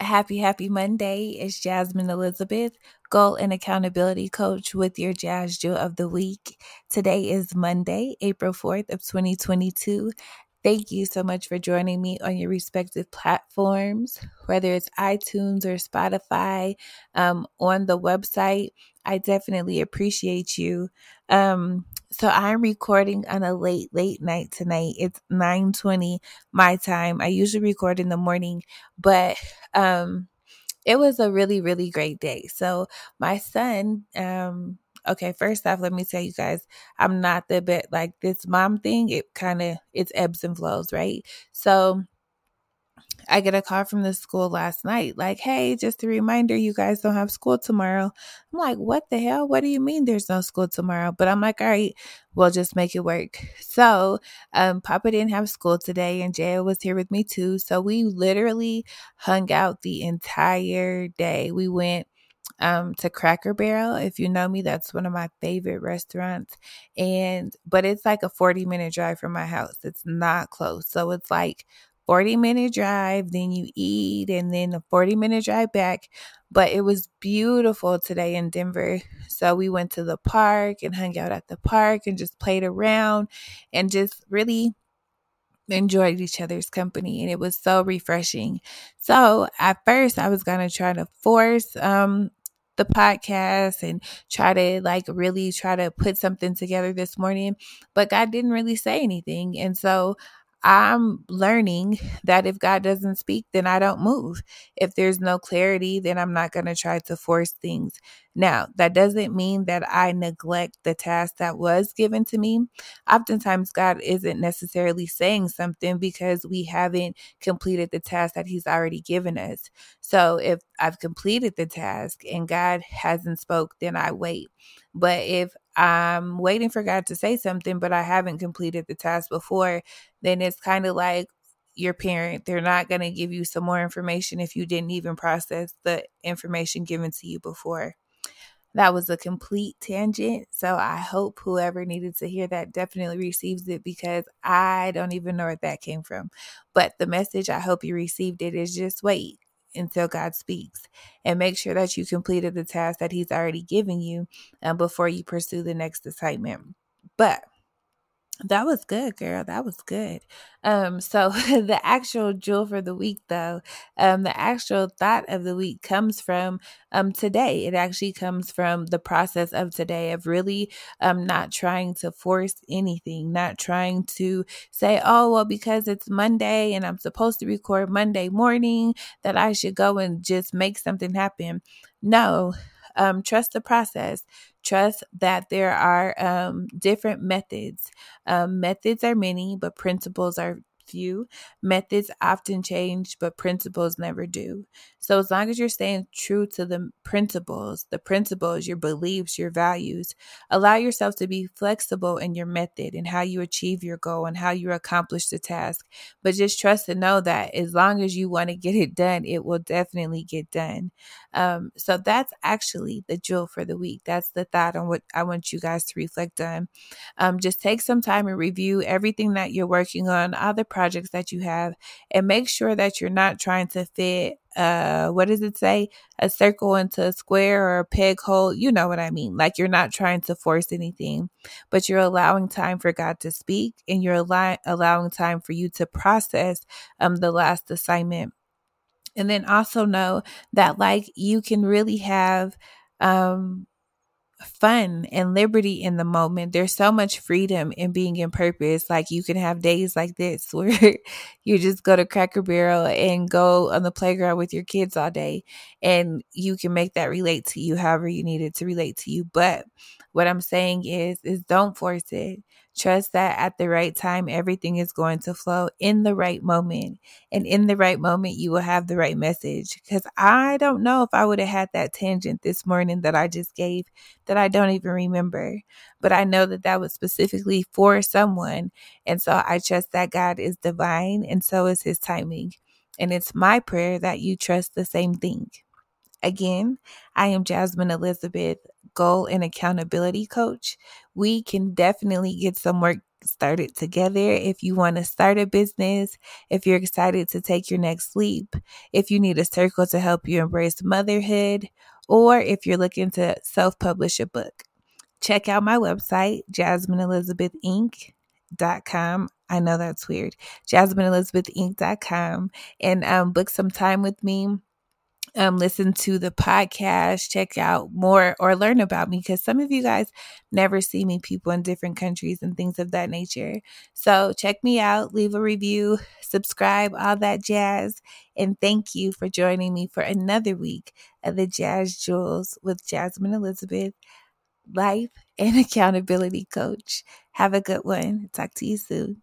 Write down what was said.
Happy, happy Monday. It's Jasmine Elizabeth, goal and accountability coach with your Jazz Jewel of the Week. Today is Monday, April 4th of 2022. Thank you so much for joining me on your respective platforms, whether it's iTunes or Spotify, um, on the website. I definitely appreciate you. Um, so I'm recording on a late, late night tonight. It's 9:20 my time. I usually record in the morning, but um it was a really, really great day. So my son, um, okay, first off, let me tell you guys, I'm not the bit like this mom thing, it kind of it's ebbs and flows, right? So I get a call from the school last night, like, hey, just a reminder, you guys don't have school tomorrow. I'm like, what the hell? What do you mean there's no school tomorrow? But I'm like, all right, we'll just make it work. So, um, Papa didn't have school today, and Jaya was here with me too. So we literally hung out the entire day. We went um, to Cracker Barrel. If you know me, that's one of my favorite restaurants. And but it's like a 40 minute drive from my house. It's not close. So it's like 40 minute drive, then you eat, and then a 40 minute drive back. But it was beautiful today in Denver. So we went to the park and hung out at the park and just played around and just really enjoyed each other's company and it was so refreshing. So at first I was gonna try to force um the podcast and try to like really try to put something together this morning, but God didn't really say anything. And so I'm learning that if God doesn't speak, then I don't move. If there's no clarity, then I'm not going to try to force things. Now, that doesn't mean that I neglect the task that was given to me. Oftentimes, God isn't necessarily saying something because we haven't completed the task that He's already given us. So, if I've completed the task and God hasn't spoke, then I wait. But if I'm waiting for God to say something, but I haven't completed the task before, then it's kind of like your parent. They're not going to give you some more information if you didn't even process the information given to you before. That was a complete tangent. So I hope whoever needed to hear that definitely receives it because I don't even know where that came from. But the message, I hope you received it, is just wait until God speaks and make sure that you completed the task that He's already given you um, before you pursue the next assignment. But that was good, girl. That was good. Um, so the actual jewel for the week, though, um, the actual thought of the week comes from um today. It actually comes from the process of today of really um not trying to force anything, not trying to say, oh well, because it's Monday and I'm supposed to record Monday morning, that I should go and just make something happen. No, um, trust the process. Trust that there are um, different methods. Um, methods are many, but principles are few. Methods often change, but principles never do. So, as long as you're staying true to the principles, the principles, your beliefs, your values, allow yourself to be flexible in your method and how you achieve your goal and how you accomplish the task. But just trust and know that as long as you want to get it done, it will definitely get done. Um, so, that's actually the jewel for the week. That's the thought on what I want you guys to reflect on. Um, just take some time and review everything that you're working on, all the projects that you have, and make sure that you're not trying to fit uh what does it say? A circle into a square or a peg hole you know what i mean like you're not trying to force anything but you're allowing time for god to speak and you're allow- allowing time for you to process um the last assignment. And then also know that like you can really have um fun and liberty in the moment. There's so much freedom in being in purpose. Like you can have days like this where you just go to Cracker Barrel and go on the playground with your kids all day and you can make that relate to you however you need it to relate to you. But what I'm saying is is don't force it. Trust that at the right time, everything is going to flow in the right moment. And in the right moment, you will have the right message. Because I don't know if I would have had that tangent this morning that I just gave that I don't even remember. But I know that that was specifically for someone. And so I trust that God is divine and so is his timing. And it's my prayer that you trust the same thing. Again, I am Jasmine Elizabeth, goal and accountability coach. We can definitely get some work started together. If you want to start a business, if you're excited to take your next leap, if you need a circle to help you embrace motherhood, or if you're looking to self publish a book, check out my website, jasmineelizabethinc.com. I know that's weird. jasmineelizabethinc.com and um, book some time with me um, listen to the podcast, check out more or learn about me because some of you guys never see me people in different countries and things of that nature. So check me out, leave a review, subscribe, all that jazz. And thank you for joining me for another week of the Jazz Jewels with Jasmine Elizabeth, life and accountability coach. Have a good one. Talk to you soon.